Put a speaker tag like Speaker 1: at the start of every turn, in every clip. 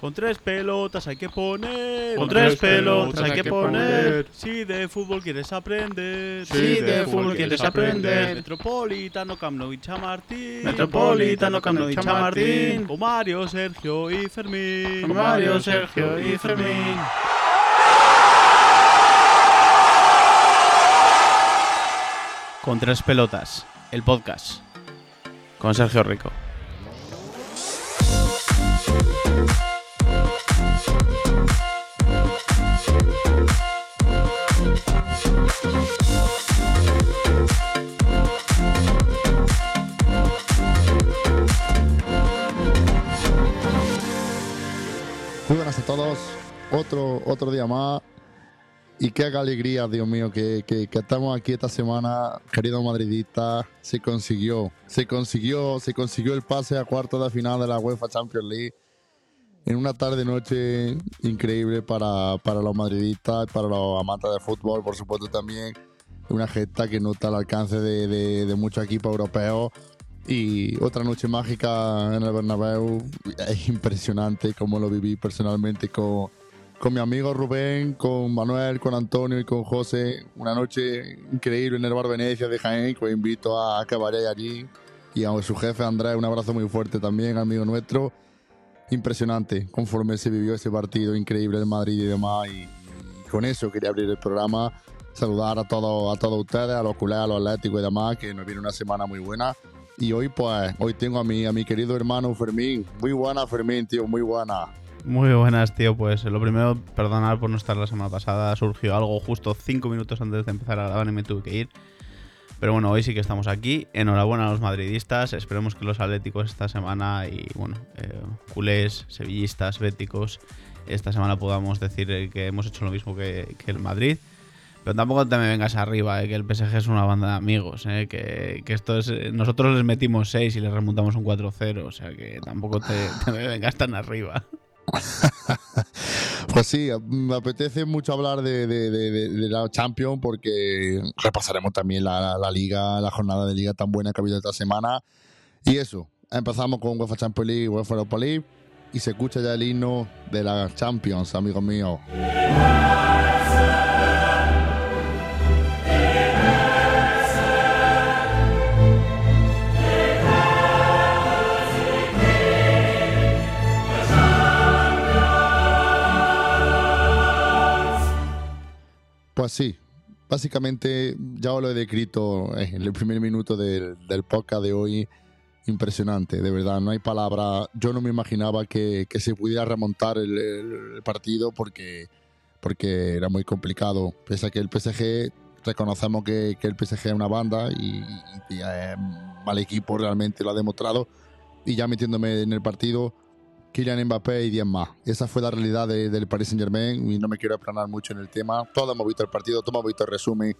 Speaker 1: Con tres pelotas hay que poner.
Speaker 2: Con tres pelotas hay que poner.
Speaker 1: Si de fútbol quieres aprender.
Speaker 2: Si de fútbol quieres aprender.
Speaker 1: Metropolitano, Camp Nou y Chamartín.
Speaker 2: Metropolitano, Camp Nou y Chamartín.
Speaker 1: Con Mario, Sergio y Fermín.
Speaker 2: Con Mario, Sergio y Fermín.
Speaker 1: Con tres pelotas, el podcast. Con Sergio Rico.
Speaker 3: Todos. Otro, otro día más. Y qué alegría, Dios mío, que, que- estamos aquí esta semana, querido madridista. Se consiguió, se consiguió, se consiguió el pase a cuartos de final de la UEFA Champions League. En una tarde-noche increíble para, para los madridistas, para los amantes del fútbol, por supuesto también. Una gesta que no está al alcance de, de, de muchos equipos europeos. Y otra noche mágica en el Bernabéu. Es impresionante cómo lo viví personalmente con, con mi amigo Rubén, con Manuel, con Antonio y con José. Una noche increíble en el Bar Venecia de Jaén, que os invito a que vayáis allí. Y a su jefe Andrés, un abrazo muy fuerte también, amigo nuestro. Impresionante conforme se vivió ese partido increíble en Madrid y demás. Y, y con eso quería abrir el programa. Saludar a todos, a todos ustedes, a los culés, a los atléticos y demás, que nos viene una semana muy buena. Y hoy, pues, hoy tengo a mi, a mi querido hermano Fermín. Muy buena, Fermín, tío, muy buena.
Speaker 1: Muy buenas, tío. Pues lo primero, perdonar por no estar la semana pasada. Surgió algo justo cinco minutos antes de empezar a grabar y me tuve que ir. Pero bueno, hoy sí que estamos aquí. Enhorabuena a los madridistas. Esperemos que los atléticos esta semana y, bueno, eh, culés, sevillistas, béticos, esta semana podamos decir que hemos hecho lo mismo que el Madrid. Pero tampoco te me vengas arriba, eh, que el PSG es una banda de amigos, eh, que, que esto es, eh, nosotros les metimos 6 y les remontamos un 4-0, o sea que tampoco te, me vengas tan arriba.
Speaker 3: Pues sí, me apetece mucho hablar de, la Champions porque repasaremos también la liga, la jornada de liga tan buena que ha habido esta semana. Y eso, empezamos con UEFA Champions League, UEFA Europa League y se escucha ya el himno de la Champions, amigos míos. Pues básicamente ya os lo he descrito en el primer minuto del, del podcast de hoy. Impresionante, de verdad, no hay palabra. Yo no me imaginaba que, que se pudiera remontar el, partido porque, porque era muy complicado. Pese a que el PSG, reconocemos que, que el PSG es una banda y, mal equipo, realmente lo ha demostrado. Y ya metiéndome en el partido, Kylian Mbappé y 10 más. Esa fue la realidad de- del Paris Saint Germain y no me quiero aplanar mucho en el tema. Todos hemos visto el partido, todos hemos visto el resumen.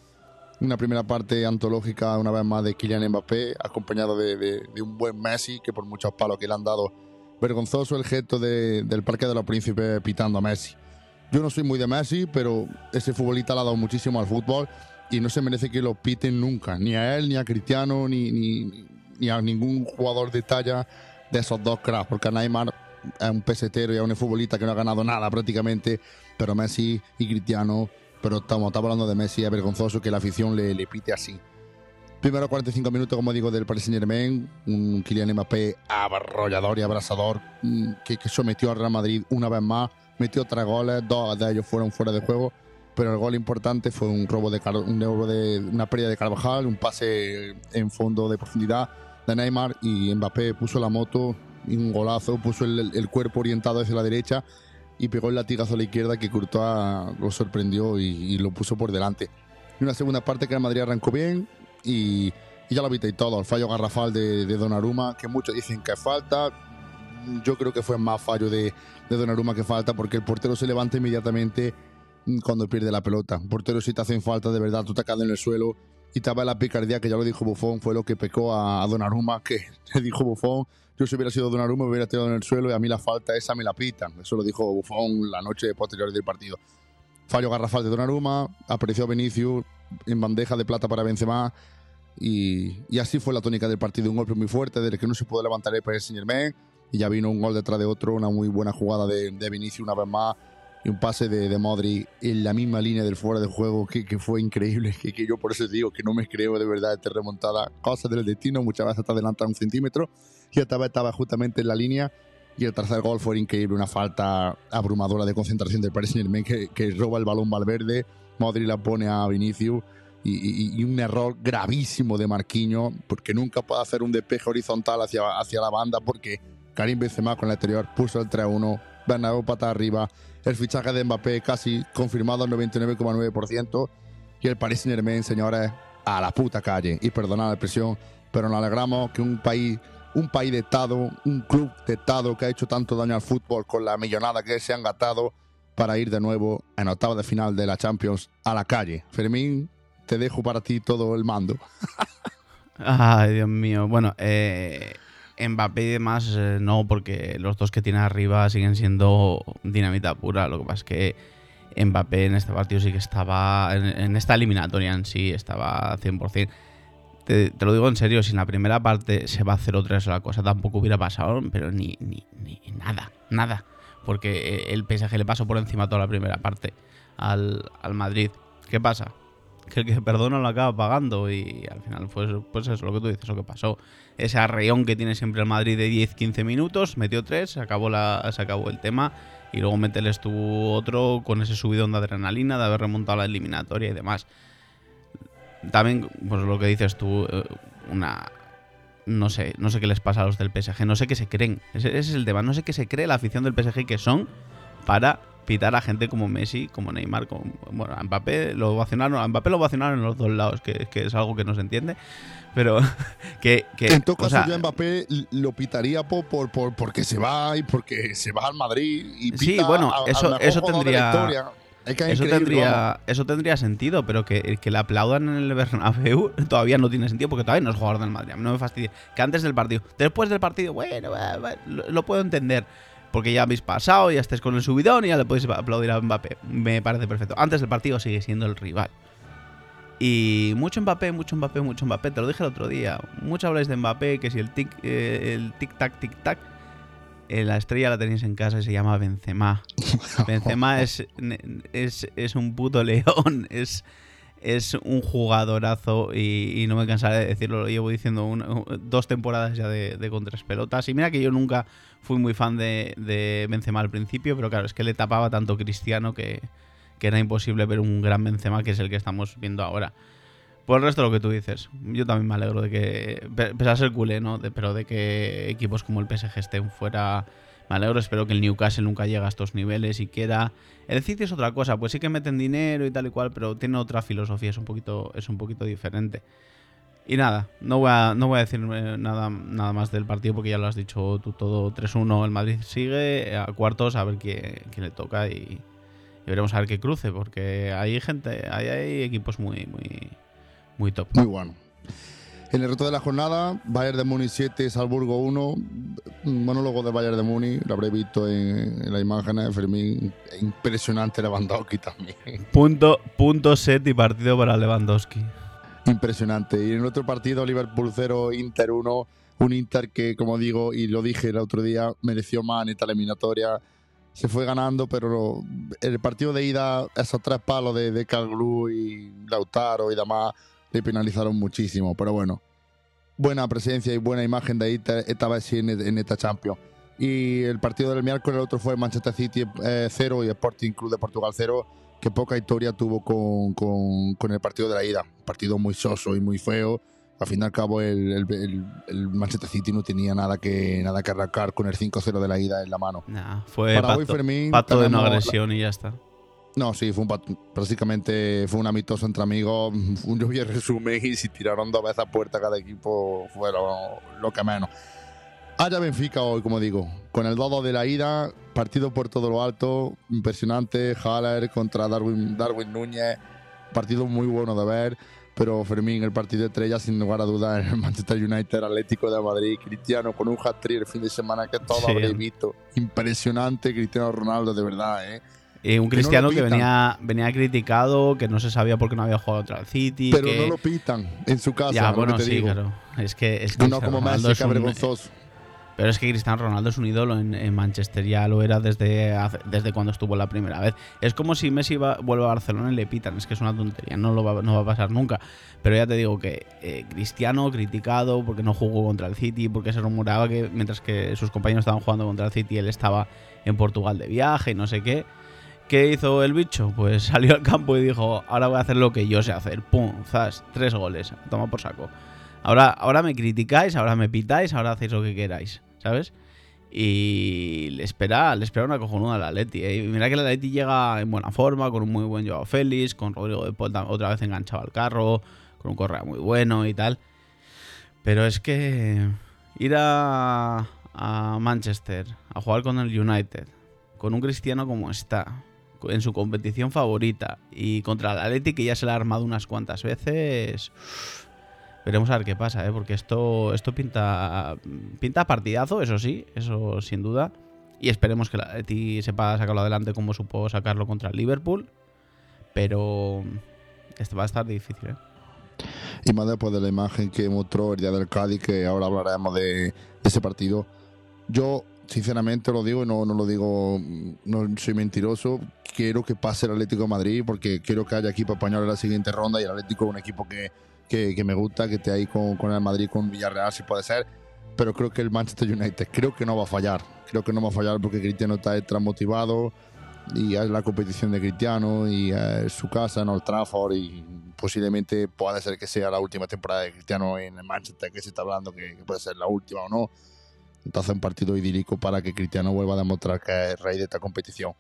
Speaker 3: Una primera parte antológica, una vez más, de Kylian Mbappé, acompañado de, un buen Messi, que por muchos palos que le han dado, vergonzoso el gesto de- del Parque de los Príncipes pitando a Messi. Yo no soy muy de Messi, pero ese futbolista le ha dado muchísimo al fútbol y no se merece que lo piten nunca, ni a él, ni a Cristiano, ni, ni, ni a ningún jugador de talla de esos dos cracks, porque a Neymar es un pesetero y es un futbolista que no ha ganado nada prácticamente, pero Messi y Cristiano, pero estamos, estamos hablando de Messi, es vergonzoso que la afición le, le pite así. Primero 45 minutos, como digo, del Paris Saint Germain, un Kylian Mbappé arrollador y abrasador mm, que, que sometió al Real Madrid una vez más, metió tres goles, dos de ellos fueron fuera de juego, pero el gol importante fue un robo de, un robo de una pérdida de Carvajal, un pase en fondo de profundidad de Neymar y Mbappé puso la moto y un golazo, puso el, cuerpo orientado hacia la derecha y pegó el latigazo a la izquierda que Courtois lo sorprendió y, y lo puso por delante. Y una segunda parte que el Madrid arrancó bien y, y ya lo visteis todo, el fallo garrafal de, de Donnarumma, que muchos dicen que es falta, yo creo que fue más fallo de, de Donnarumma que falta porque el portero se levanta inmediatamente cuando pierde la pelota. Un portero si te hacen falta de verdad, tú te quedas en el suelo y te la picardía que ya lo dijo Buffon, fue lo que pecó a, a Donnarumma, que le dijo Buffon, yo si hubiera sido Donnarumma me hubiera tirado en el suelo y a mí la falta esa me la pitan. Eso lo dijo Buffon la noche posterior del partido. Fallo garrafal de Donnarumma, apareció Vinicius en bandeja de plata para Benzema y, y así fue la tónica del partido. Un golpe muy fuerte del que no se pudo levantar el Germain y ya vino un gol detrás de otro, una muy buena jugada de, de Vinicius una vez más y un pase de, de Modri en la misma línea del fuera de juego que, que fue increíble, que, que, yo por eso digo que no me creo de verdad esta remontada, cosas del destino, muchas veces te adelantan un centímetro y vez estaba justamente en la línea y el tercer gol fue increíble, una falta abrumadora de concentración del Paris Saint-Germain que, que roba el balón Valverde, Modri la pone a Vinicius y, un error gravísimo de Marquinhos porque nunca puede hacer un despeje horizontal hacia, hacia la banda porque Karim Benzema con el exterior puso el 3-1, Bernabéu pata arriba, el fichaje de Mbappé casi confirmado al 99,9% y el Paris Saint-Germain, señores, a la puta calle. Y perdonad la expresión, pero nos alegramos que un país, un país de Estado, un club de Estado que ha hecho tanto daño al fútbol con la millonada que se han gastado para ir de nuevo en octava de final de la Champions a la calle. Fermín, te dejo para ti todo el mando.
Speaker 1: Ay, Dios mío. Bueno, eh, Mbappé y demás, eh, no, porque los dos que tiene arriba siguen siendo dinamita pura. Lo que pasa es que Mbappé en este partido sí que estaba, en, esta eliminatoria en sí, estaba 100%. Te, te, lo digo en serio, si en la primera parte se va 0-3 la cosa tampoco hubiera pasado, pero ni, ni, ni, nada, nada. Porque el PSG le pasó por encima toda la primera parte al, al Madrid. ¿Qué pasa? Que el que perdona lo acaba pagando y al final pues, pues eso, lo que tú dices, lo que pasó. Ese arreón que tiene siempre el Madrid de 10-15 minutos, metió 3, se acabó, la, se acabó el tema y luego meteles tú otro con ese subidón de adrenalina de haber remontado la eliminatoria y demás. También, pues lo que dices tú, una... No sé, no sé qué les pasa a los del PSG, no sé qué se creen. Ese es el tema, no sé qué se cree la afición del PSG que son para pitar a gente como Messi, como Neymar, como, bueno, a Mbappé lo vacionaron, a Mbappé lo vacionaron en los dos lados, que, que es algo que no se entiende, pero que, que
Speaker 3: en todo caso sea, yo a Mbappé lo pitaría por, por, por, porque se va y porque se va al Madrid y pita
Speaker 1: sí, bueno,
Speaker 3: a,
Speaker 1: eso, eso tendría
Speaker 3: es que
Speaker 1: eso tendría, eso tendría sentido, pero que, que le aplaudan en el Bernabéu todavía no tiene sentido porque todavía no es jugador del Madrid. No me fastidia. Que antes del partido, después del partido, bueno, lo puedo entender porque ya habéis pasado, ya estáis con el subidón y ya le podéis aplaudir a Mbappé. Me parece perfecto. Antes del partido sigue siendo el rival. Y mucho Mbappé, mucho Mbappé, mucho Mbappé. Te lo dije el otro día. Mucho habláis de Mbappé, que si el tic, eh, el tic tac, tic tac. Eh, la estrella la tenéis en casa y se llama Benzema. Benzema es, es, es un puto león. Es, es un jugadorazo y, no me cansaré de decirlo, lo llevo diciendo dos temporadas ya de, de, pelotas. Y mira que yo nunca fui muy fan de, de, Benzema al principio, pero claro, es que le tapaba tanto Cristiano que, era imposible ver un gran Benzema que es el que estamos viendo ahora. Por el resto, lo que tú dices, yo también me alegro de que, pese a ser culé, ¿no? Pero de que equipos como el PSG estén fuera me alegro, espero que el Newcastle nunca llegue a estos niveles y quiera. El City es otra cosa, pues sí que meten dinero y tal y cual, pero tiene otra filosofía, es un poquito, es un poquito diferente. Y nada, no voy a, no voy a decir nada, nada más del partido porque ya lo has dicho tú todo 3-1. El Madrid sigue a cuartos a ver quién, quién le toca y, y, veremos a ver qué cruce, porque hay gente, hay, hay equipos muy, muy, muy top.
Speaker 3: Muy bueno. En el resto de la jornada, Bayern de Múnich 7, Salzburgo 1. Monólogo de Bayern de Múnich, lo habré visto en, en la imagen de Fermín. Impresionante Lewandowski también.
Speaker 1: Punto, punto set y partido para Lewandowski.
Speaker 3: Impresionante. Y en el otro partido, Liverpool 0, Inter 1. Un Inter que, como digo, y lo dije el otro día, mereció más en esta eliminatoria. Se fue ganando, pero el partido de ida, esos tres palos de, de Calglu y Lautaro y demás le penalizaron muchísimo. Pero bueno, buena presencia y buena imagen de ahí esta vez sí en, en esta Champions. Y el partido del miércoles, el otro fue Manchester City 0 eh, y Sporting Club de Portugal 0, que poca historia tuvo con, con, con, el partido de la ida. Un partido muy soso y muy feo. Al fin y al cabo, el, el, el, Manchester City no tenía nada que, nada que arrancar con el 5-0 de la ida en la mano.
Speaker 1: Nah, fue Para pacto, hoy, Fermín, de no agresión y ya está.
Speaker 3: No, sí, fue un, prácticamente fue un amistoso entre amigos, un lluvia resumen y si tiraron dos veces a puerta cada equipo fue lo, que menos. Haya Benfica hoy, como digo, con el dodo de la ida, partido por todo lo alto, impresionante, Haller contra Darwin, Darwin Núñez, partido muy bueno de ver, pero Fermín, el partido de estrella, sin lugar a dudas, el Manchester United Atlético de Madrid, Cristiano con un hat-trick el fin de semana que todo sí. habréis visto, impresionante Cristiano Ronaldo, de verdad, ¿eh?
Speaker 1: Eh, un cristiano que, no que, venía, venía criticado, que no se sabía por qué no había jugado contra el City.
Speaker 3: Pero
Speaker 1: que...
Speaker 3: no lo pitan en su casa.
Speaker 1: Ya, bueno,
Speaker 3: te
Speaker 1: sí,
Speaker 3: digo.
Speaker 1: claro. Es que es que
Speaker 3: no como Messi, que vergonzoso.
Speaker 1: Pero es que Cristiano Ronaldo es un ídolo en, en Manchester, ya lo era desde, hace- desde cuando estuvo la primera vez. Es como si Messi va- vuelve a Barcelona y le pitan, es que es una tontería, no, lo va, no va a pasar nunca. Pero ya te digo que eh, Cristiano criticado porque no jugó contra el City, porque se rumoraba que mientras que sus compañeros estaban jugando contra el City, él estaba en Portugal de viaje y no sé qué. ¿Qué hizo el bicho? Pues salió al campo y dijo, ahora voy a hacer lo que yo sé hacer. ¡Pum! ¡Zas! Tres goles. Toma por saco. Ahora, ahora me criticáis, ahora me pitáis, ahora hacéis lo que queráis, ¿sabes? Y le espera, le espera una cojonuda al Atleti. ¿eh? Mira que el Atleti llega en buena forma, con un muy buen Joao Félix, con Rodrigo de tam- otra vez enganchado al carro, con un Correa muy bueno y tal. Pero es que ir a, a Manchester a jugar con el United, con un cristiano como está, en su competición favorita, y contra el Atleti que ya se le ha armado unas cuantas veces... Veremos a ver qué pasa, ¿eh? porque esto, esto pinta, pinta partidazo, eso sí, eso sin duda. Y esperemos que el Atleti sepa sacarlo adelante como supo sacarlo contra el Liverpool. Pero esto va a estar difícil, ¿eh?
Speaker 3: Y más después de la imagen que mostró el día del Cádiz, que ahora hablaremos de, de ese partido. Yo, sinceramente, lo digo y no, no lo digo, no soy mentiroso. Quiero que pase el Atlético de Madrid porque quiero que haya equipo español en la siguiente ronda y el Atlético es un equipo que, que, que me gusta, que esté ahí con, con el Madrid, con Villarreal, si puede ser. Pero creo que el Manchester United, creo que no va a fallar. Creo que no va a fallar porque Cristiano está extra motivado y es la competición de Cristiano y es su casa en Old Trafford y posiblemente pueda ser que sea la última temporada de Cristiano en el Manchester que se está hablando que, que puede ser la última o no entonces un partido idílico para que Cristiano vuelva a demostrar que es rey de esta competición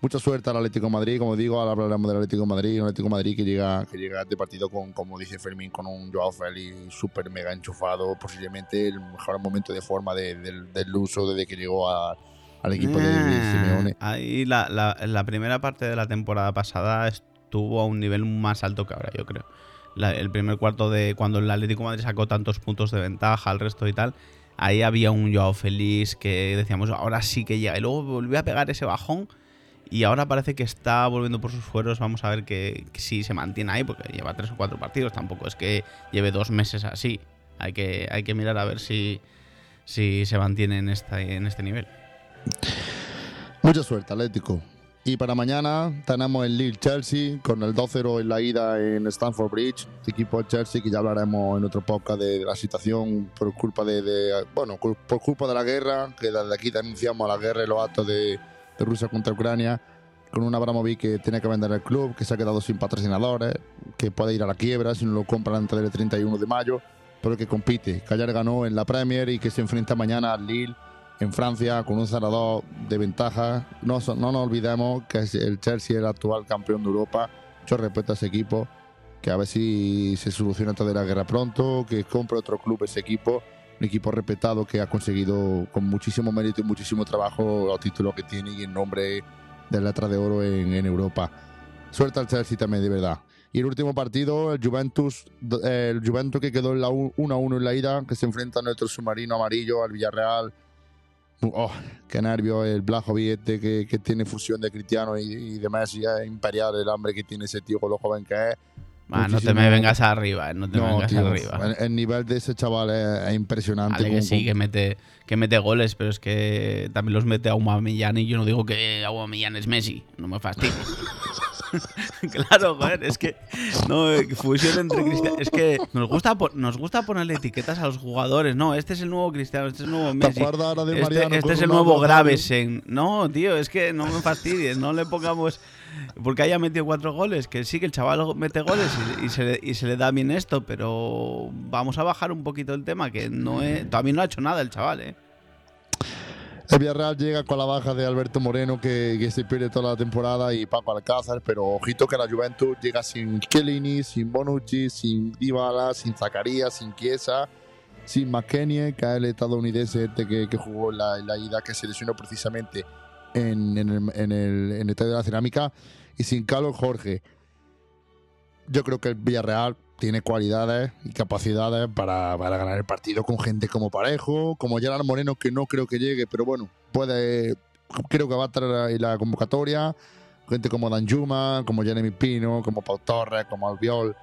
Speaker 3: mucha suerte al Atlético de Madrid como digo ahora hablaremos del Atlético de Madrid un Atlético de Madrid que llega que llega a este partido con como dice Fermín con un Joao Félix súper mega enchufado posiblemente el mejor momento de forma de- del, del uso desde que llegó a- al equipo de, de
Speaker 1: Eh,
Speaker 3: Simeone
Speaker 1: Ahí la, la- la primera parte de la temporada pasada estuvo a un nivel más alto que ahora, yo creo. La- el primer cuarto de cuando el Atlético de Madrid sacó tantos puntos de ventaja al resto y tal, ahí había un Joao Feliz que decíamos, ahora sí que llega. Y luego volvió a pegar ese bajón y ahora parece que está volviendo por sus fueros. Vamos a ver que, si se mantiene ahí, porque lleva tres o cuatro partidos, tampoco es que lleve dos meses así. Hay que, hay que mirar a ver si, si se mantiene en, esta, en este nivel.
Speaker 3: Mucha suerte, Atlético. Y para mañana tenemos el Lille Chelsea con el 2-0 en la ida en Stamford Bridge. Este equipo de Chelsea que ya hablaremos en otro podcast de, la situación por culpa de, de- bueno por culpa de la guerra que desde aquí denunciamos la guerra y los actos de, de Rusia contra Ucrania con un Abramovich que tiene que vender el club, que se ha quedado sin patrocinadores, que puede ir a la quiebra si no lo compran antes del 31 de mayo, pero que compite, que ayer ganó en la Premier y que se enfrenta mañana al Lille en Francia con un 0-2 de ventaja. No, no nos olvidemos que el Chelsea es el actual campeón de Europa. Yo respeto a ese equipo, que a ver si se soluciona esto de la guerra pronto, que compre otro club ese equipo. Un equipo respetado que ha conseguido con muchísimo mérito y muchísimo trabajo los títulos que tiene y el nombre de letra de oro en, Europa. Suerte al Chelsea también, de verdad. Y el último partido, el Juventus, el Juventus que quedó en la 1-1 en la ida, que se enfrenta a nuestro submarino amarillo, al Villarreal. Oh, qué nervio el Blajovic este que, tiene fusión de Cristiano y, y de Messi. Es imperial el hambre que tiene ese tío con lo joven que es.
Speaker 1: Ah, no te me vengas arriba, eh, no te me vengas
Speaker 3: tío,
Speaker 1: arriba.
Speaker 3: el, el nivel de ese chaval es, es impresionante.
Speaker 1: Vale, que sí, que mete, que mete goles, pero es que también los mete a Aubameyang y yo no digo que Aubameyang es Messi, no me fastidies. claro, joder, es que no, eh, fusión entre cristianos, es que nos gusta nos gusta ponerle etiquetas a los jugadores, no, este es el nuevo Cristiano, este es el nuevo
Speaker 3: ¿Te
Speaker 1: Messi. Este, este es el nuevo? Gravesen. No, tío, es que no me fastidies, no le pongamos. Porque haya metido cuatro goles, que sí que el chaval mete goles y, y se, y se le da bien esto, pero vamos a bajar un poquito el tema, que no es, todavía no ha hecho nada el chaval, ¿eh?
Speaker 3: El Villarreal llega con la baja de Alberto Moreno, que, se pierde toda la temporada, y Paco Alcázar, pero ojito que la Juventus llega sin Chiellini, sin Bonucci, sin Dybala, sin Zacarías, sin Chiesa, sin McKennie, que es el estadounidense este que, jugó la, la ida, que se lesionó precisamente en, en el, en, el, en el Estadio de la Cerámica, y sin Carlos Jorge. Yo creo que el Villarreal tiene cualidades y capacidades para, para ganar el partido con gente como Parejo, como Gerard Moreno, que no creo que llegue, pero bueno, puede, creo que va a estar en la convocatoria. Gente como Danjuma, como Jeremy Pino, como Pau Torres, como Albiol.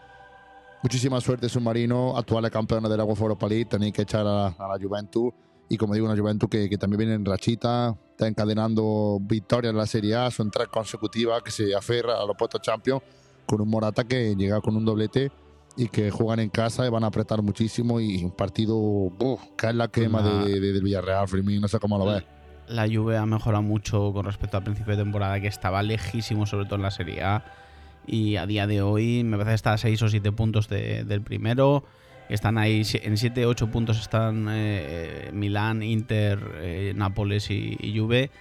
Speaker 3: Muchísima suerte, Submarino, actuales campeones del Agua Europa League. Tenéis que echar a, a la Juventus Y como digo, una Juventus que, que también viene en rachita, está encadenando victorias en la Serie A, son tres consecutivas que se aferra a los puestos Champions con un Morata que llega con un doblete y que juegan en casa y van a apretar muchísimo y un partido uf, cae en la quema de, de- del Villarreal, no sé cómo lo ves.
Speaker 1: La Juve ha mejorado mucho con respecto al principio de temporada, que estaba lejísimo, sobre todo en la Serie A. Y a día de hoy me parece que está a 6 o 7 puntos de- del primero. Están ahí, en 7 o 8 puntos están eh, Milán, Inter, eh, Nápoles y, y Juve.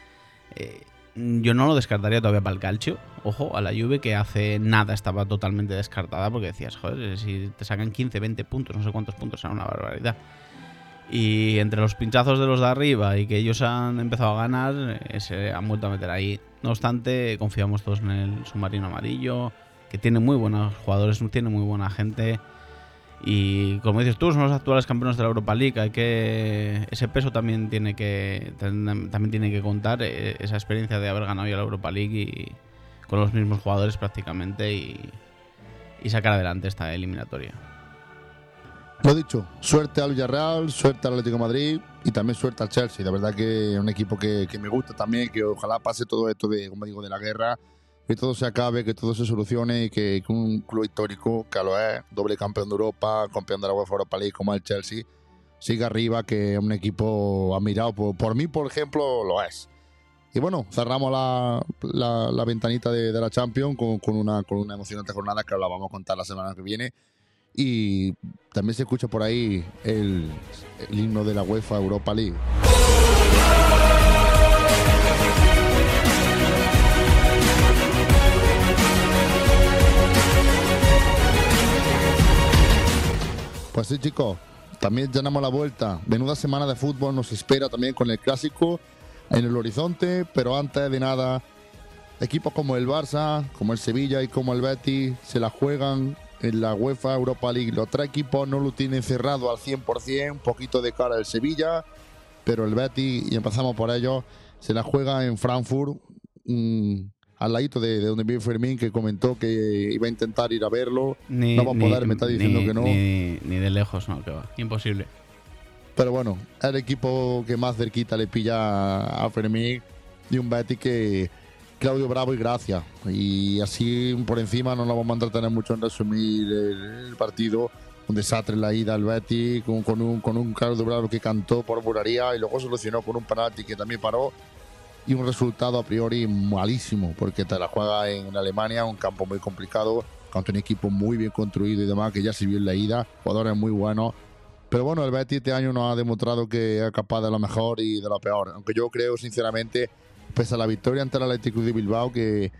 Speaker 1: Eh, yo no lo descartaría todavía para el calcio. Ojo, a la Juve que hace nada estaba totalmente descartada porque decías, joder, si te sacan 15, 20 puntos, no sé cuántos puntos, era una barbaridad. Y entre los pinchazos de los de arriba y que ellos han empezado a ganar, eh, se han vuelto a meter ahí. No obstante, confiamos todos en el submarino amarillo, que tiene muy buenos jugadores, tiene muy buena gente. Y como dices tú, son los actuales campeones de la Europa League. Hay que ese peso también tiene que tam- también tiene que contar eh, esa experiencia de haber ganado ya la Europa League y con los mismos jugadores prácticamente y, y sacar adelante esta eliminatoria.
Speaker 3: Lo dicho, suerte al Villarreal, suerte al Atlético de Madrid y también suerte al Chelsea. La verdad que es un equipo que, que me gusta también, que ojalá pase todo esto de, como digo, de la guerra, que todo se acabe, que todo se solucione y que, que un club histórico, que lo es, doble campeón de Europa, campeón de la UEFA Europa League como el Chelsea, siga arriba, que un equipo admirado por, por mí, por ejemplo, lo es. Y bueno, cerramos la, la- la ventanita de, de la Champions con, con una, con una emocionante jornada que la vamos a contar la semana que viene. Y también se escucha por ahí el, el himno de la UEFA Europa League. Sí, chicos, también tenemos la vuelta. Menuda semana de fútbol nos espera también con el clásico en el horizonte, pero antes de nada, equipos como el Barça, como el Sevilla y como el Betis se la juegan en la UEFA Europa League. Los tres equipos no lo tienen cerrado al 100%, un poquito de cara el Sevilla, pero el Betis, y empezamos por ello, se la juega en Frankfurt, al ladito de, de donde vive Fermín, que comentó que iba a intentar ir a verlo.
Speaker 1: Ni,
Speaker 3: No va a poder, me está diciendo
Speaker 1: ni-
Speaker 3: que no.
Speaker 1: Ni, de lejos, no, que va. Imposible.
Speaker 3: Pero bueno, el equipo que más cerquita le pilla a Fermín y un Betis que Claudio Bravo y Gracia. Y así por encima no nos vamos a entretener mucho en resumir el, el partido. Un desastre en la ida al Betis con, con un, con un Claudio Bravo que cantó por buraría y luego solucionó con un penalti que también paró. Y un resultado a priori malísimo porque te la juega en Alemania, un campo muy complicado, contra un equipo muy bien construido y demás que ya se vio en la ida, jugadores muy buenos. Pero bueno, el Betis este año nos ha demostrado que es capaz de lo mejor y de lo peor. Aunque yo creo, sinceramente, pese a la victoria ante el Atlético de Bilbao, que,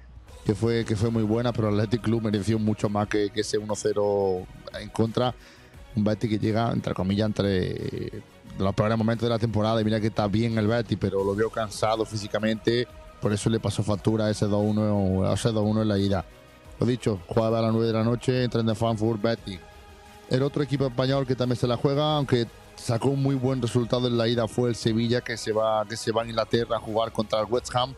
Speaker 3: que, fue, que fue muy buena, pero el Athletic Club mereció mucho más que, que ese 1-0 en contra. Un Betis que llega, entre comillas, entre de los peores momentos de la temporada. Y mira que está bien el Betis, pero lo veo cansado físicamente. Por eso le pasó factura a ese 2-1 a ese 2-1 en la ida. Lo dicho, juega a las 9 de la noche, en Frankfurt, Betis. El otro equipo español que también se la juega, aunque sacó un muy buen resultado en la ida, fue el Sevilla, que se va, que se va a Inglaterra a jugar contra el West Ham.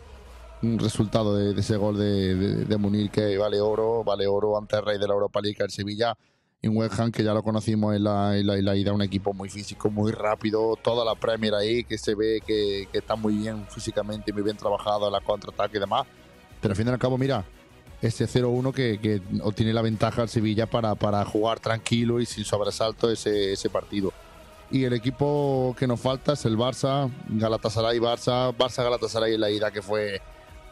Speaker 3: Un resultado de, de ese gol de, de, de Munir que vale oro, vale oro ante el rey de la Europa League, el Sevilla. Un West Ham que ya lo conocimos en la, en la, en la ida, un equipo muy físico, muy rápido. Toda la Premier ahí, que se ve que, que está muy bien físicamente, muy bien trabajado en la contraataque y demás. Pero al fin y al cabo, mira, ese 0-1 que, que obtiene la ventaja al Sevilla para, para jugar tranquilo y sin sobresalto ese, ese partido. Y el equipo que nos falta es el Barça, Galatasaray, Barça, Barça, Galatasaray en la ida que fue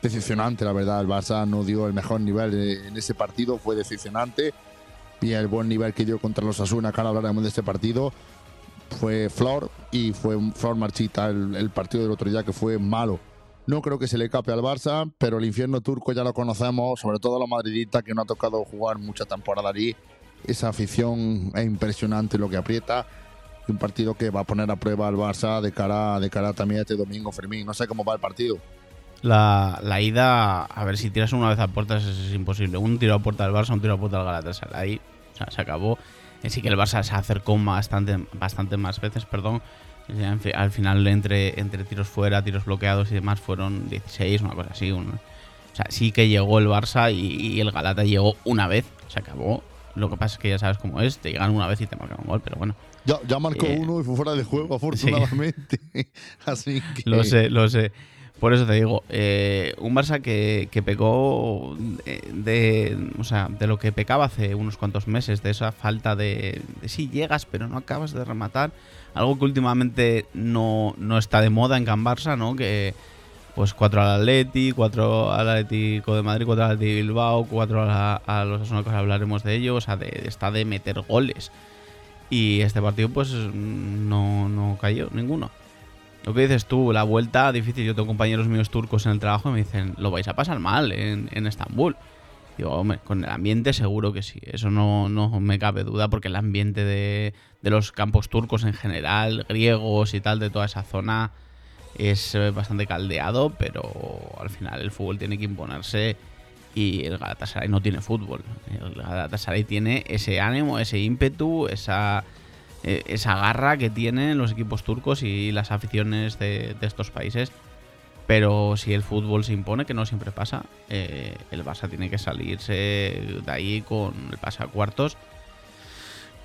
Speaker 3: decepcionante, la verdad. El Barça no dio el mejor nivel en ese partido, fue decepcionante. Y el buen nivel que dio contra los Asuna, que ahora hablaremos de este partido, fue Flor y fue Flor Marchita el, el partido del otro día que fue malo. No creo que se le cape al Barça, pero el infierno turco ya lo conocemos, sobre todo los madridistas que no ha tocado jugar mucha temporada allí. Esa afición es impresionante lo que aprieta. Un partido que va a poner a prueba al Barça de cara, de cara también a este domingo, Fermín. No sé cómo va el partido.
Speaker 1: La, la ida, a ver, si tiras una vez a puertas es, es imposible. Un tiro a puerta del Barça, un tiro a puerta del Galatasaray. O sea, se acabó. Eh, Sí que el Barça se acercó bastante, bastante más veces, perdón. Fi- Al final, entre, entre tiros fuera, tiros bloqueados y demás, fueron 16, una cosa así. un- o sea, sí que llegó el Barça y, y el Galata llegó una vez, se acabó. Lo que pasa es que ya sabes cómo es, te llegan una vez y te marcan un gol, pero bueno.
Speaker 3: Ya, ya marcó
Speaker 1: Eh,
Speaker 3: uno y fue fuera de juego, afortunadamente. Así que.
Speaker 1: Lo sé, lo sé. Por eso te digo, eh, un Barça que, que pecó de, de- o sea, de lo que pecaba hace unos cuantos meses, de esa falta de, de sí llegas, pero no acabas de rematar. Algo que últimamente no, no está de moda en Can Barça, ¿no? Que pues cuatro al Atleti, cuatro al Atlético de Madrid, cuatro al Atleti Bilbao, cuatro a, a los ahora hablaremos de ello, o sea, de, está de meter goles. Y este partido pues no, no cayó ninguno. Lo que dices tú, la vuelta difícil. Yo tengo compañeros míos turcos en el trabajo y me dicen, lo vais a pasar mal en, en Estambul. Digo, hombre, con el ambiente seguro que sí. Eso no, no me cabe duda porque el ambiente de, de los campos turcos en general, griegos y tal, de toda esa zona, es bastante caldeado, pero al final el fútbol tiene que imponerse y el Galatasaray no tiene fútbol. El Galatasaray tiene ese ánimo, ese ímpetu, esa, eh, esa garra que tienen los equipos turcos y las aficiones de, estos países. Pero si el fútbol se impone, que no siempre pasa, eh, el Barça tiene que salirse de ahí con el pase a cuartos.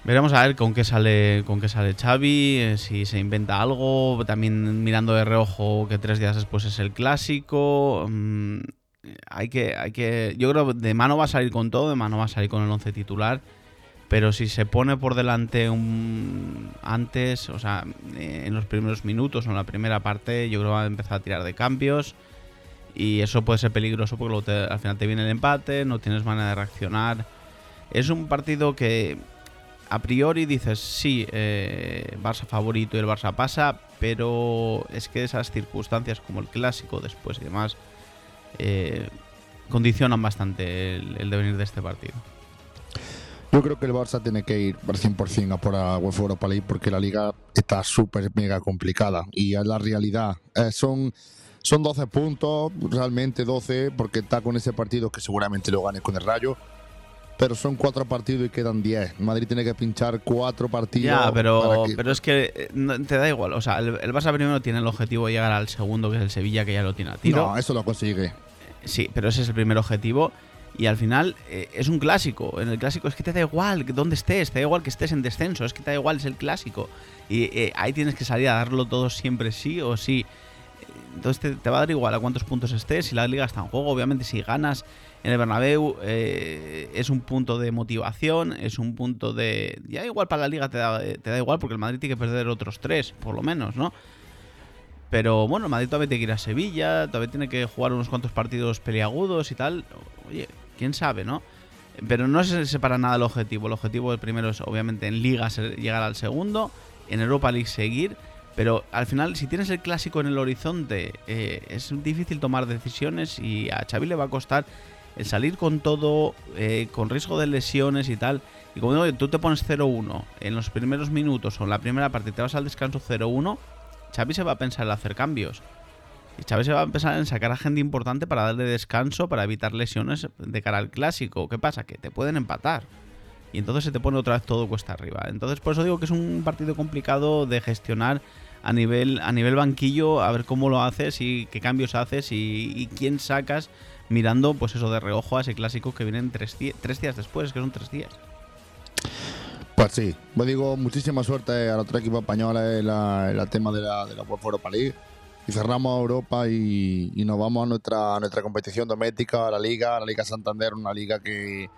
Speaker 1: Veremos a ver con qué sale, con qué sale Xavi, eh, si se inventa algo. También mirando de reojo que tres días después es el clásico. mm, hay que, hay que. Yo creo que de mano va a salir con todo, de mano va a salir con el once titular. Pero si se pone por delante un antes, o sea, eh, en los primeros minutos o en la primera parte, yo creo que va a empezar a tirar de cambios. Y eso puede ser peligroso porque al final te viene el empate, no tienes manera de reaccionar. Es un partido que a priori dices, sí, eh, Barça favorito y el Barça pasa, pero es que esas circunstancias como el clásico después y demás eh, condicionan bastante el devenir de este partido.
Speaker 3: Yo creo que el Barça tiene que ir al 100% a por la UEFA Europa League porque la liga está súper mega complicada y es la realidad. Eh, son, son 12 puntos, realmente 12, porque está con ese partido que seguramente lo gane con el Rayo. Pero son cuatro partidos y quedan 10. Madrid tiene que pinchar cuatro partidos.
Speaker 1: Ya, pero,
Speaker 3: que-
Speaker 1: pero es que eh, te da igual. O sea, el, el Barça primero tiene el objetivo de llegar al segundo, que es el Sevilla, que ya lo tiene a tiro.
Speaker 3: No, eso lo consigue.
Speaker 1: Sí, pero ese es el primer objetivo. Y al final eh, es un clásico. En el clásico es que te da igual dónde estés, te da igual que estés en descenso, es que te da igual, es el clásico. Y eh, ahí tienes que salir a darlo todo siempre sí o sí. Entonces te, va a dar igual a cuántos puntos estés, si la liga está en juego. Obviamente si ganas en el Bernabéu eh, es un punto de motivación, es un punto de... Ya igual para la liga te da, te da igual porque el Madrid tiene que perder otros tres, por lo menos, ¿no? Pero bueno, Madrid todavía tiene que ir a Sevilla, todavía tiene que jugar unos cuantos partidos peliagudos y tal. Oye, quién sabe, ¿no? Pero no se separa nada el objetivo. El objetivo el primero es obviamente en Liga llegar al segundo, en Europa League seguir. Pero al final, si tienes el clásico en el horizonte, eh, es difícil tomar decisiones y a Xavi le va a costar el salir con todo, eh, con riesgo de lesiones y tal. Y como digo, tú te pones 0-1 en los primeros minutos o en la primera parte y te vas al descanso 0-1, Xavi se va a pensar en hacer cambios. Y Chávez se va a empezar en sacar a gente importante para darle descanso, para evitar lesiones de cara al clásico. ¿Qué pasa? Que te pueden empatar. Y entonces se te pone otra vez todo cuesta arriba. Entonces por eso digo que es un partido complicado de gestionar a nivel, a nivel banquillo, a ver cómo lo haces y qué cambios haces y, quién sacas mirando pues eso de reojo a ese clásico que vienen tres, tres días después, que son tres días.
Speaker 3: Pues sí, pues digo, muchísima suerte al otro equipo español en el tema de la, de la Europa. Y cerramos Europa y, y nos vamos a nuestra, a nuestra competición doméstica, a la Liga, a la Liga Santander, una liga que,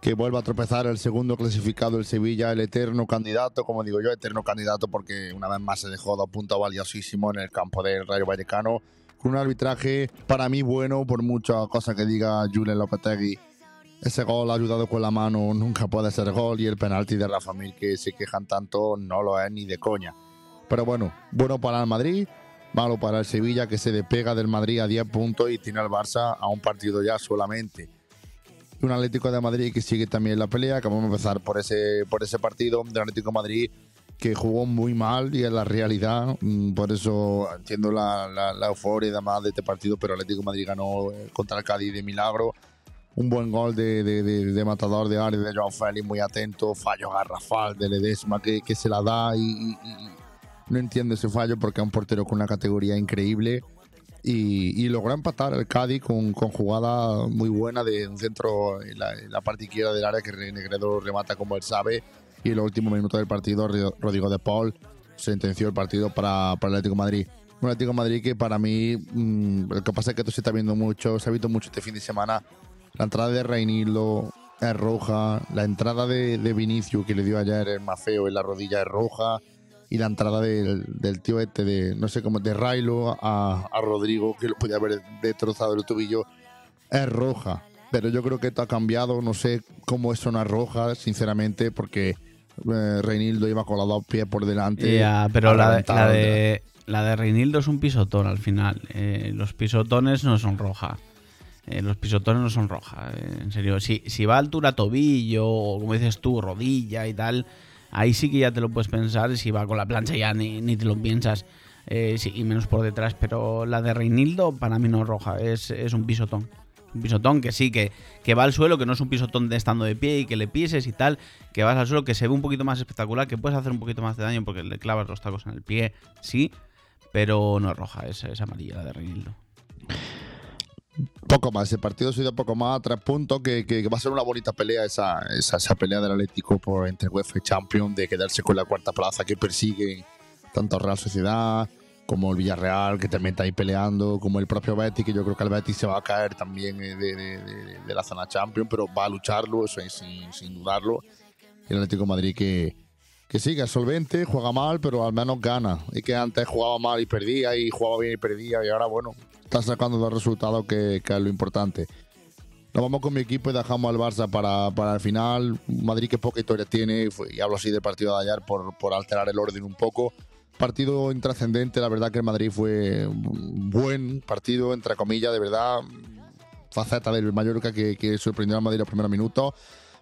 Speaker 3: que vuelve a tropezar el segundo clasificado, el Sevilla, el eterno candidato, como digo yo, eterno candidato porque una vez más se dejó dos puntos valiosísimos en el campo del Rayo Vallecano, con un arbitraje para mí bueno, por muchas cosas que diga Julen Lopetegui. Ese gol ayudado con la mano nunca puede ser gol y el penalti de Rafa Mir que se quejan tanto no lo es ni de coña. Pero bueno, bueno para el Madrid, malo para el Sevilla que se despega del Madrid a 10 puntos y tiene al Barça a un partido ya solamente. Un Atlético de Madrid que sigue también la pelea, que vamos a empezar por ese, por ese partido del Atlético Madrid que jugó muy mal y es la realidad, mm, por eso entiendo la, la, la euforia y demás de este partido, pero Atlético de Madrid ganó eh, contra el Cádiz de milagro un buen gol de, de, de- de matador de área de Joao Félix, muy atento, fallo garrafal de Ledesma que, que se la da y no entiendo ese fallo porque es un portero con una categoría increíble y, y logró empatar el Cádiz con, con jugada muy buena de centro en la, parte izquierda del área que Negredo remata como él sabe y en los últimos minutos del partido Ro- Rodrigo de Paul sentenció el partido para, el Atlético Madrid. Un Atlético de Madrid que para mí, mm, lo que pasa es que esto se está viendo mucho, se ha visto mucho este fin de semana. La entrada de Reinildo es roja, la entrada de, de Vinicius que le dio ayer el más feo en la rodilla es roja y la entrada del, del tío este de, no sé cómo, de Railo a, a Rodrigo que lo podía haber destrozado el tobillo es roja. Pero yo creo que esto ha cambiado, no sé cómo es una roja, sinceramente, porque eh, Reinildo iba con los dos pies por delante.
Speaker 1: Ya, pero la de, la de Reinildo es un pisotón al final. Eh, los pisotones no son roja. Eh, los pisotones no son roja. eh, en serio, si, si va a altura tobillo o como dices tú, rodilla y tal, ahí sí que ya te lo puedes pensar. Si va con la plancha ya ni, ni te lo piensas. Eh, sí, y menos por detrás. Pero la de Reinildo para mí no es roja, es, es un pisotón. Un pisotón que sí, que, que va al suelo, que no es un pisotón de estando de pie y que le pises y tal, que vas al suelo, que se ve un poquito más espectacular, que puedes hacer un poquito más de daño porque le clavas los tacos en el pie, sí, pero no es roja, es, es amarilla la de Reinildo.
Speaker 3: Poco más, el partido ha sido poco más, tres puntos, que, va a ser una bonita pelea esa, esa, esa pelea del Atlético por, entre UEFA y Champions, de quedarse con la cuarta plaza que persiguen tanto Real Sociedad como el Villarreal, que también está ahí peleando, como el propio Betis, que yo creo que el Betis se va a caer también eh, de, la zona Champions, pero va a lucharlo, eso es sin, dudarlo. El Atlético de Madrid que, que solvente, juega mal, pero al menos gana. Y que antes jugaba mal y perdía, y jugaba bien y perdía, y ahora, bueno, está sacando los resultados que, que es lo importante. Nos vamos con mi equipo y dejamos al Barça para, para el final. Madrid que poca historia tiene, y hablo así del partido de ayer por, por alterar el orden un poco. Partido intrascendente, la verdad que el Madrid fue un buen partido, entre comillas, de verdad. Faceta del Mallorca que, que sorprendió al Madrid los primeros minutos,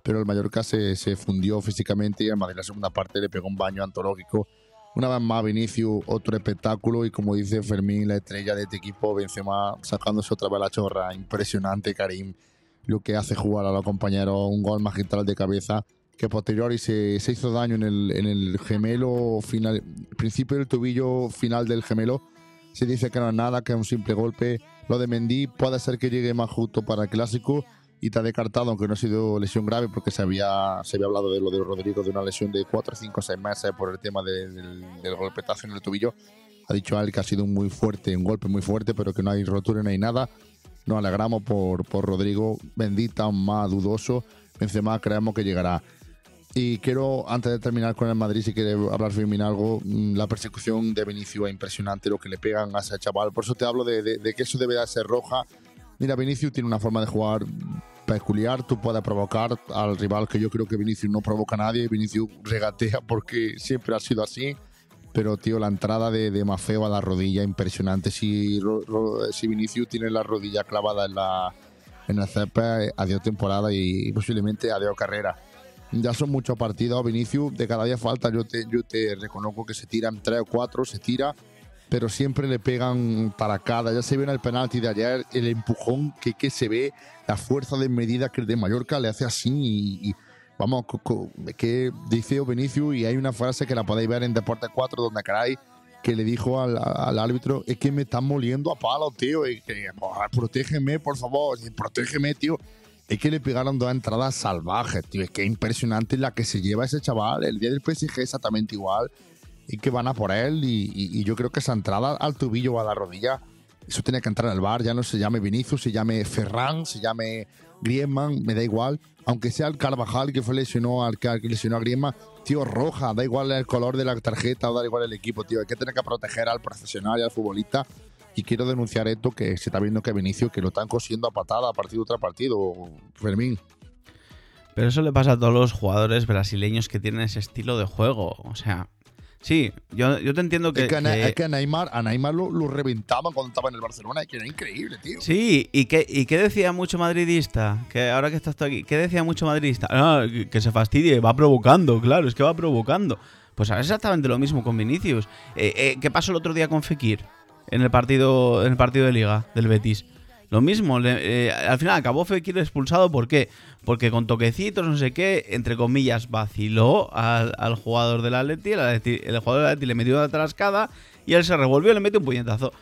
Speaker 3: pero el Mallorca se, se fundió físicamente y el Madrid la segunda parte le pegó un baño antológico. Una vez más, Vinicius, otro espectáculo y como dice Fermín, la estrella de este equipo, Benzema sacándose otra vez la chorra. Impresionante, Karim, lo que hace jugar a los compañeros, un gol magistral de cabeza que posteriori se, se hizo daño en el, en el gemelo final, principio del tobillo final del gemelo. Se dice que no es nada, que es un simple golpe. Lo de Mendy puede ser que llegue más justo para el clásico y está descartado, aunque no ha sido lesión grave, porque se había, se había hablado de lo de Rodrigo, de una lesión de 4, 5, 6 meses por el tema de- del, del golpetazo en el tobillo. Ha dicho él que ha sido muy fuerte, un golpe muy fuerte, pero que no hay rotura, no hay nada. Nos alegramos por, por Rodrigo, bendita, más dudoso. Benzema creemos que llegará. Y quiero, antes de terminar con el Madrid, si quiere hablar Firmín algo, mm, la persecución de Vinicius es impresionante, lo que le pegan a ese chaval. Por eso te hablo de, de- de que eso debe de ser roja. Mira, Vinicius tiene una forma de jugar peculiar, tú puedes provocar al rival, que yo creo que Vinicius no provoca a nadie, Vinicius regatea porque siempre ha sido así. Pero, tío, la entrada de, de Mafeo a la rodilla, impresionante. Si, Vinicius tiene la rodilla clavada en la en el césped, adiós temporada y posiblemente adiós carrera. Ya son muchos partidos, Vinicius, de cada día falta, yo te, yo te reconozco que se tiran tres o cuatro, se tira, pero siempre le pegan para cada. Ya se ve en el penalti de ayer, el empujón que, que se ve, la fuerza de medida que el de Mallorca le hace así y, y vamos, que dice Vinicius y hay una frase que la podéis ver en Deporte 4 donde queráis, que le dijo al, al árbitro, es que me están moliendo a palo, tío, y que, "Joder, protégeme, por favor, protégeme, tío. Es que le pegaron dos entradas salvajes, tío. Es que es impresionante la que se lleva ese chaval. El día del PSG exactamente igual. Y que van a por él. Y, yo creo que esa entrada al tobillo o a la rodilla, eso tiene que entrar al bar. Ya no se llame Vinicius, se llame Ferran, se llame Griezmann, me da igual. Aunque sea el Carvajal que fue lesionó al que al que lesionó a Griezmann, tío, roja, da igual el color de la tarjeta o da igual el equipo, tío. Hay que tener que proteger al profesional y al futbolista. Y quiero denunciar esto que se está viendo que Vinicius que lo están cosiendo a patada partido tras partido, Fermín.
Speaker 1: Pero eso le pasa a todos los jugadores brasileños que tienen ese estilo de juego. O sea, sí, yo, yo te entiendo que.
Speaker 3: es, que a,
Speaker 1: que-
Speaker 3: es que a Neymar, a Neymar lo, lo reventaban cuando estaba en el Barcelona, es que era increíble, tío.
Speaker 1: Sí, ¿y qué, ¿y qué decía mucho madridista? Que ahora que estás tú aquí, ¿qué decía mucho madridista? Ah, que, que se fastidie, va provocando, claro, es que va provocando. Pues ahora es exactamente lo mismo con Vinicius. Eh, eh, ¿Qué pasó el otro día con Fekir? En el partido, en el partido de liga del Betis. Lo mismo, eh, al final acabó Fekir expulsado, ¿por qué? Porque con toquecitos, no sé qué, entre comillas, vaciló al, jugador del Atleti, el, el jugador del Atleti le metió una trascada y él se revolvió y le metió un puñetazo.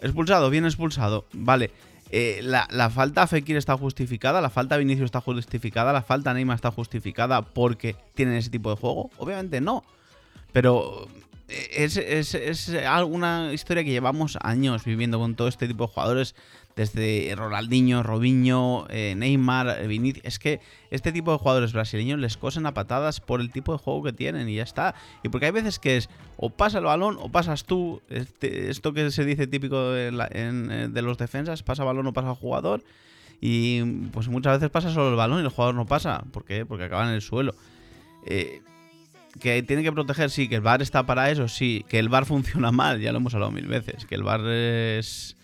Speaker 1: Expulsado, bien expulsado, vale. Eh, la, la falta a Fekir está justificada, la falta a Vinicius está justificada, la falta a Neymar está justificada porque tienen ese tipo de juego. Obviamente no. Pero es, es, es alguna historia que llevamos años viviendo con todo este tipo de jugadores desde Ronaldinho, Robinho, eh, Neymar, eh, Vinicius. Es que este tipo de jugadores brasileños les cosen a patadas por el tipo de juego que tienen y ya está. Y porque hay veces que es o pasa el balón o pasas tú. Este- esto que se dice típico de, eh, de los defensas, pasa balón o pasa jugador. Y pues muchas veces pasa solo el balón y el jugador no pasa. ¿Por qué? Porque acaba en el suelo. Eh, que tiene que proteger, sí, que el bar está para eso, sí, que el bar funciona mal, ya lo hemos hablado mil veces, que el bar es...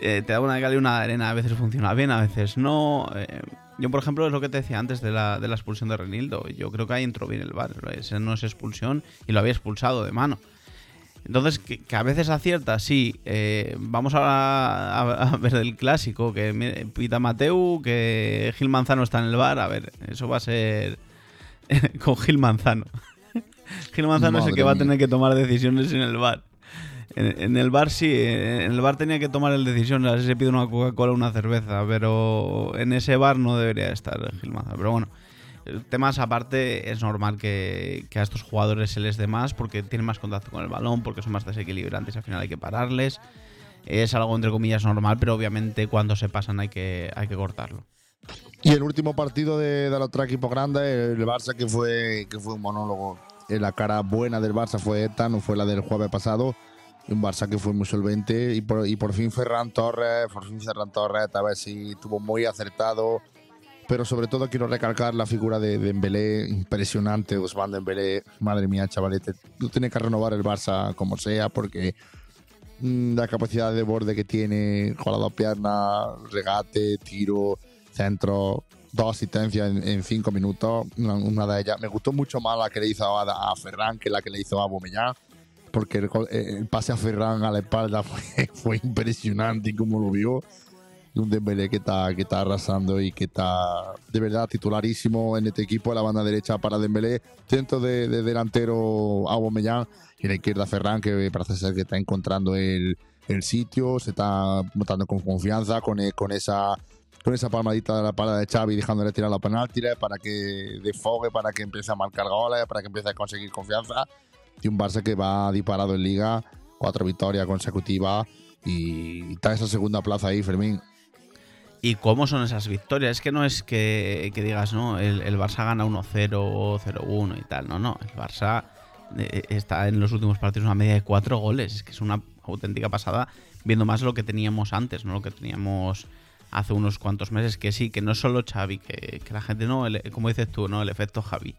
Speaker 1: eh, te da una cal y una arena, a veces funciona bien, a veces no. eh, yo, por ejemplo, es lo que te decía antes de la, de la expulsión de Renildo. Yo creo que ahí entró bien el bar. Ese no es expulsión y lo había expulsado de mano. Entonces, que, a veces acierta, sí. eh, vamos ahora a, a ver el clásico, que pita Mateu, que Gil Manzano está en el bar. A ver, eso va a ser con Gil Manzano. Gil Manzano es el
Speaker 3: Madre
Speaker 1: que va a
Speaker 3: mía.
Speaker 1: tener que tomar decisiones en el bar. En, en el bar sí, en el bar tenía que tomar el decisión, a ver si se pide una Coca-Cola o una cerveza, pero en ese bar no debería estar Gil Manzano. Pero bueno, temas aparte, es normal que, que a estos jugadores se les dé más porque tienen más contacto con el balón, porque son más desequilibrantes al final hay que pararles. Es algo entre comillas normal, pero obviamente cuando se pasan hay que, hay que cortarlo.
Speaker 3: Y el último partido de, del otro equipo grande, el Barça, que fue, que fue un monólogo. La cara buena del Barça fue esta, no fue la del jueves pasado. Un Barça que fue muy solvente y por, y por fin Ferran Torres, por fin Ferran Torres, a ver si estuvo muy acertado. Pero sobre todo quiero recalcar la figura de Dembélé, impresionante, Ousmane Dembélé. Madre mía, chavalete, tú tienes que renovar el Barça como sea porque mm, la capacidad de borde que tiene, con las dos piernas, regate, tiro, centro, dos asistencias en, en cinco minutos, una, una de ellas. Me gustó mucho más la que le hizo a, a Ferran que la que le hizo a Aubameyang, porque el, gol- el pase a Ferran a la espalda fue, fue impresionante y como lo vio. Y un Dembélé que está, que está arrasando y que está de verdad titularísimo en este equipo, la banda derecha para Dembélé, centro de, de delantero Aubameyang y en la izquierda Ferran que parece ser que está encontrando el, el sitio, se está montando con confianza, con, e- con esa con esa palmadita de la pala de Xavi dejándole tirar la penalti para que desfogue, para que empiece a marcar goles, para que empiece a conseguir confianza. Y un Barça que va disparado en liga, cuatro victorias consecutivas y está esa segunda plaza ahí, Fermín.
Speaker 1: ¿Y cómo son esas victorias? Es que no es que, que digas, no, el, el Barça gana 1-0 o 0-1 y tal. No, no. El Barça eh, está en los últimos partidos una media de cuatro goles. Es que es una auténtica pasada viendo más lo que teníamos antes, no lo que teníamos hace unos cuantos meses. Que sí, que no solo Xavi, que, la gente no, como dices tú, no, el efecto Javi.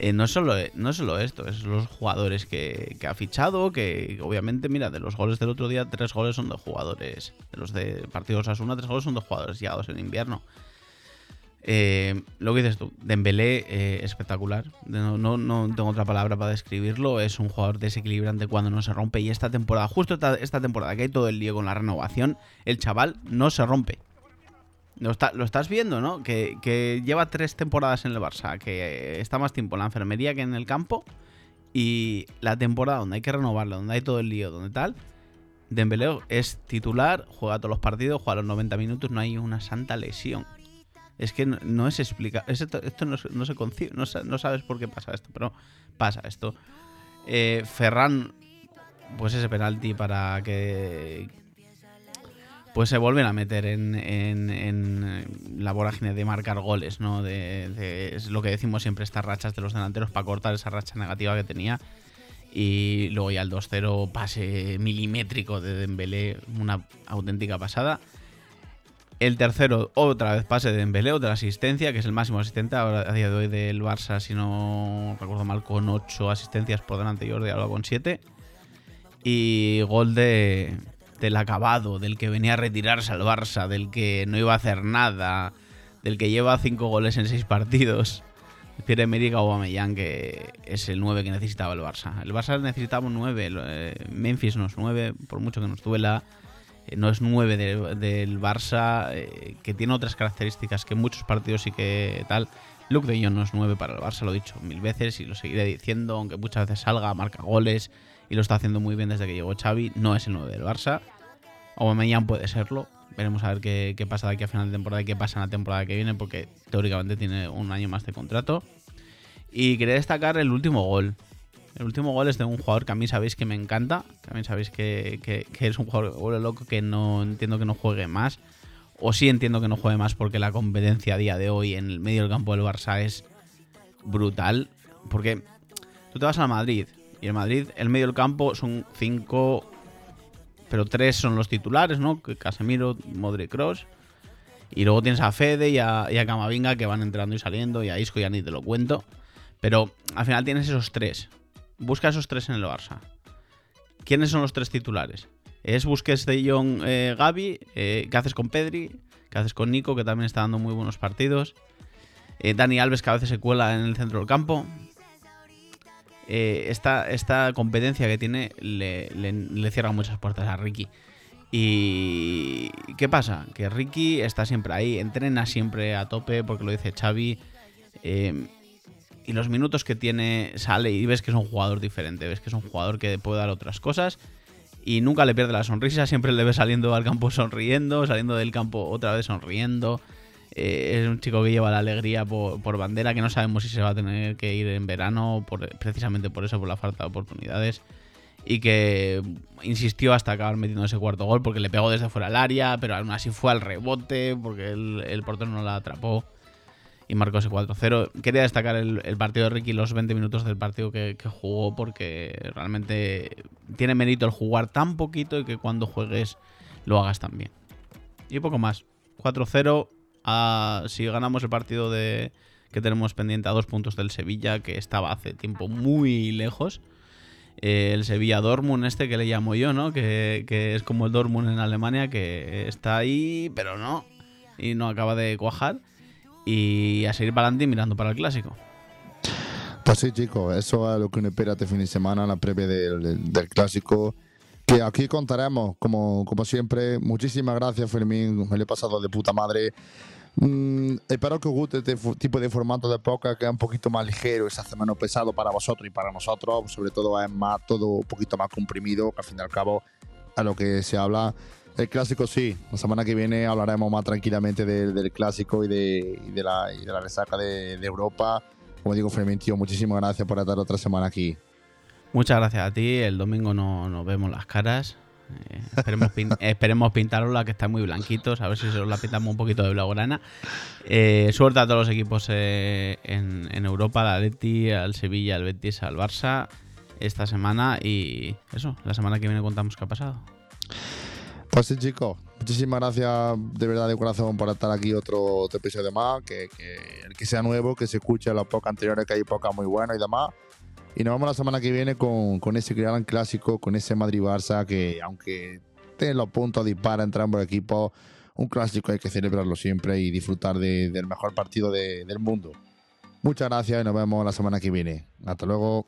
Speaker 1: Eh, no, solo, no solo esto, es los jugadores que, que ha fichado, que obviamente, mira, de los goles del otro día, tres goles son de jugadores, de los de partidos Asuna, tres goles son de jugadores llegados en invierno. Eh, lo que dices tú, Dembélé, eh, espectacular, no, no, no tengo otra palabra para describirlo, es un jugador desequilibrante cuando no se rompe y esta temporada, justo esta, esta temporada que hay todo el lío con la renovación, el chaval no se rompe. Lo, está- lo estás viendo, ¿no? Que, lleva tres temporadas en el Barça, que está más tiempo en la enfermería que en el campo. Y la temporada donde hay que renovarlo, donde hay todo el lío, donde tal. Dembélé es titular, juega todos los partidos, juega los 90 minutos, no hay una santa lesión. Es que no, es explicable. Esto, no, se- concibe, no sabes por qué pasa esto, pero pasa esto. Eh, Ferran, pues ese penalti para que, pues se vuelven a meter en, en- en la vorágine de marcar goles, ¿no? De, es lo que decimos siempre, estas rachas de los delanteros para cortar esa racha negativa que tenía. Y luego ya el 2-0, pase milimétrico de Dembélé, una auténtica pasada. El tercero, otra vez pase de Dembélé, otra asistencia, que es el máximo asistente ahora a día de hoy del Barça, si no recuerdo mal, con 8 asistencias por delante de Jordi Alba con 7. Y gol de, del acabado, del que venía a retirarse al Barça, del que no iba a hacer nada, del que lleva 5 goles en 6 partidos. Pierre-Emerick Aubameyang, que es el 9 que necesitaba el Barça. El Barça necesitaba un 9, eh, Memphis no es 9, por mucho que nos duela. eh, No es 9 de- del Barça, eh, que tiene otras características que muchos partidos sí que tal. Luke de Jong no es 9 para el Barça, lo he dicho mil veces y lo seguiré diciendo, aunque muchas veces salga, marca goles y lo está haciendo muy bien desde que llegó Xavi. No es el 9 del Barça. Aubameyang puede serlo, veremos a ver qué, qué pasa de aquí a final de temporada y qué pasa en la temporada que viene, porque teóricamente tiene un año más de contrato. Y quería destacar el último gol. El último gol es de un jugador que a mí sabéis que me encanta. Que a mí sabéis que, que- es un jugador loco que no entiendo que no juegue más. O sí entiendo que no juegue más porque la competencia a día de hoy en el medio del campo del Barça es brutal. Porque tú te vas al Madrid y el Madrid, el medio del campo son cinco, pero tres son los titulares, ¿no? Casemiro, Modric, Cross. Y luego tienes a Fede y a, y Camavinga que van entrando y saliendo, y a Isco ya ni te lo cuento. Pero al final tienes esos tres. Busca esos tres en el Barça. ¿Quiénes son los tres titulares? Es Busquets de Jong eh, Gaby. eh, ¿Qué haces con Pedri? ¿Qué haces con Nico, que también está dando muy buenos partidos? Eh, Dani Alves, que a veces se cuela en el centro del campo. Eh, esta, esta competencia que tiene le, cierra muchas puertas a Ricky. Y ¿qué pasa? Que Ricky está siempre ahí, entrena siempre a tope, porque lo dice Xavi. eh, y los minutos que tiene sale y ves que es un jugador diferente, ves que es un jugador que puede dar otras cosas y nunca le pierde la sonrisa, siempre le ves saliendo al campo sonriendo, saliendo del campo otra vez sonriendo. Es un chico que lleva la alegría por, bandera, que no sabemos si se va a tener que ir en verano, precisamente por eso, por la falta de oportunidades. Y que insistió hasta acabar metiendo ese cuarto gol, porque le pegó desde fuera del área, pero aún así fue al rebote, porque el, portero no la atrapó y marcó ese 4-0. Quería destacar el, el partido de Ricky, los 20 minutos del partido que, que jugó, porque realmente tiene mérito el jugar tan poquito y que cuando juegues lo hagas tan bien. Y poco más. 4-0. Si ganamos el partido de que tenemos pendiente a dos puntos del Sevilla, que estaba hace tiempo muy lejos. Eh, el Sevilla Dortmund, este que le llamo yo, ¿no? Que, que es como el Dortmund en Alemania, que está ahí, pero no. Y no acaba de cuajar. Y a seguir para adelante mirando para el clásico.
Speaker 3: Pues sí, chicos, eso es lo que uno espera este fin de semana, la previa del clásico. Que aquí contaremos, como, como siempre. Muchísimas gracias, Fermín. Me lo he pasado de puta madre. Mm, espero que os guste este tipo de formato de podcast que es un poquito más ligero y se hace menos pesado para vosotros y para nosotros. Sobre todo es más todo un poquito más comprimido, que al fin y al cabo a lo que se habla. El clásico sí, la semana que viene hablaremos más tranquilamente del, clásico y de, la, resaca de, Europa. Como digo, Fermín, tío, muchísimas gracias por estar otra semana aquí.
Speaker 1: Muchas gracias a ti. El domingo no nos vemos las caras. Eh, esperemos, pin- esperemos pintarosla, que está muy blanquitos. A ver si se la pintamos un poquito de blaugrana. Eh, suerte a todos los equipos eh, en, en Europa: al Atleti, al Sevilla, al Betis, al Barça. Esta semana y eso, la semana que viene contamos qué ha pasado.
Speaker 3: Pues sí, chicos, muchísimas gracias de verdad de corazón por estar aquí otro, otro episodio más. Que, que el que sea nuevo, que se escuche los pocas anteriores, que hay pocas muy buenas y demás. Y nos vemos la semana que viene con, ese gran clásico, con ese Madrid-Barça que aunque estén los puntos dispara entre ambos equipos, un clásico hay que celebrarlo siempre y disfrutar del mejor partido del mundo. Muchas gracias y nos vemos la semana que viene. Hasta luego.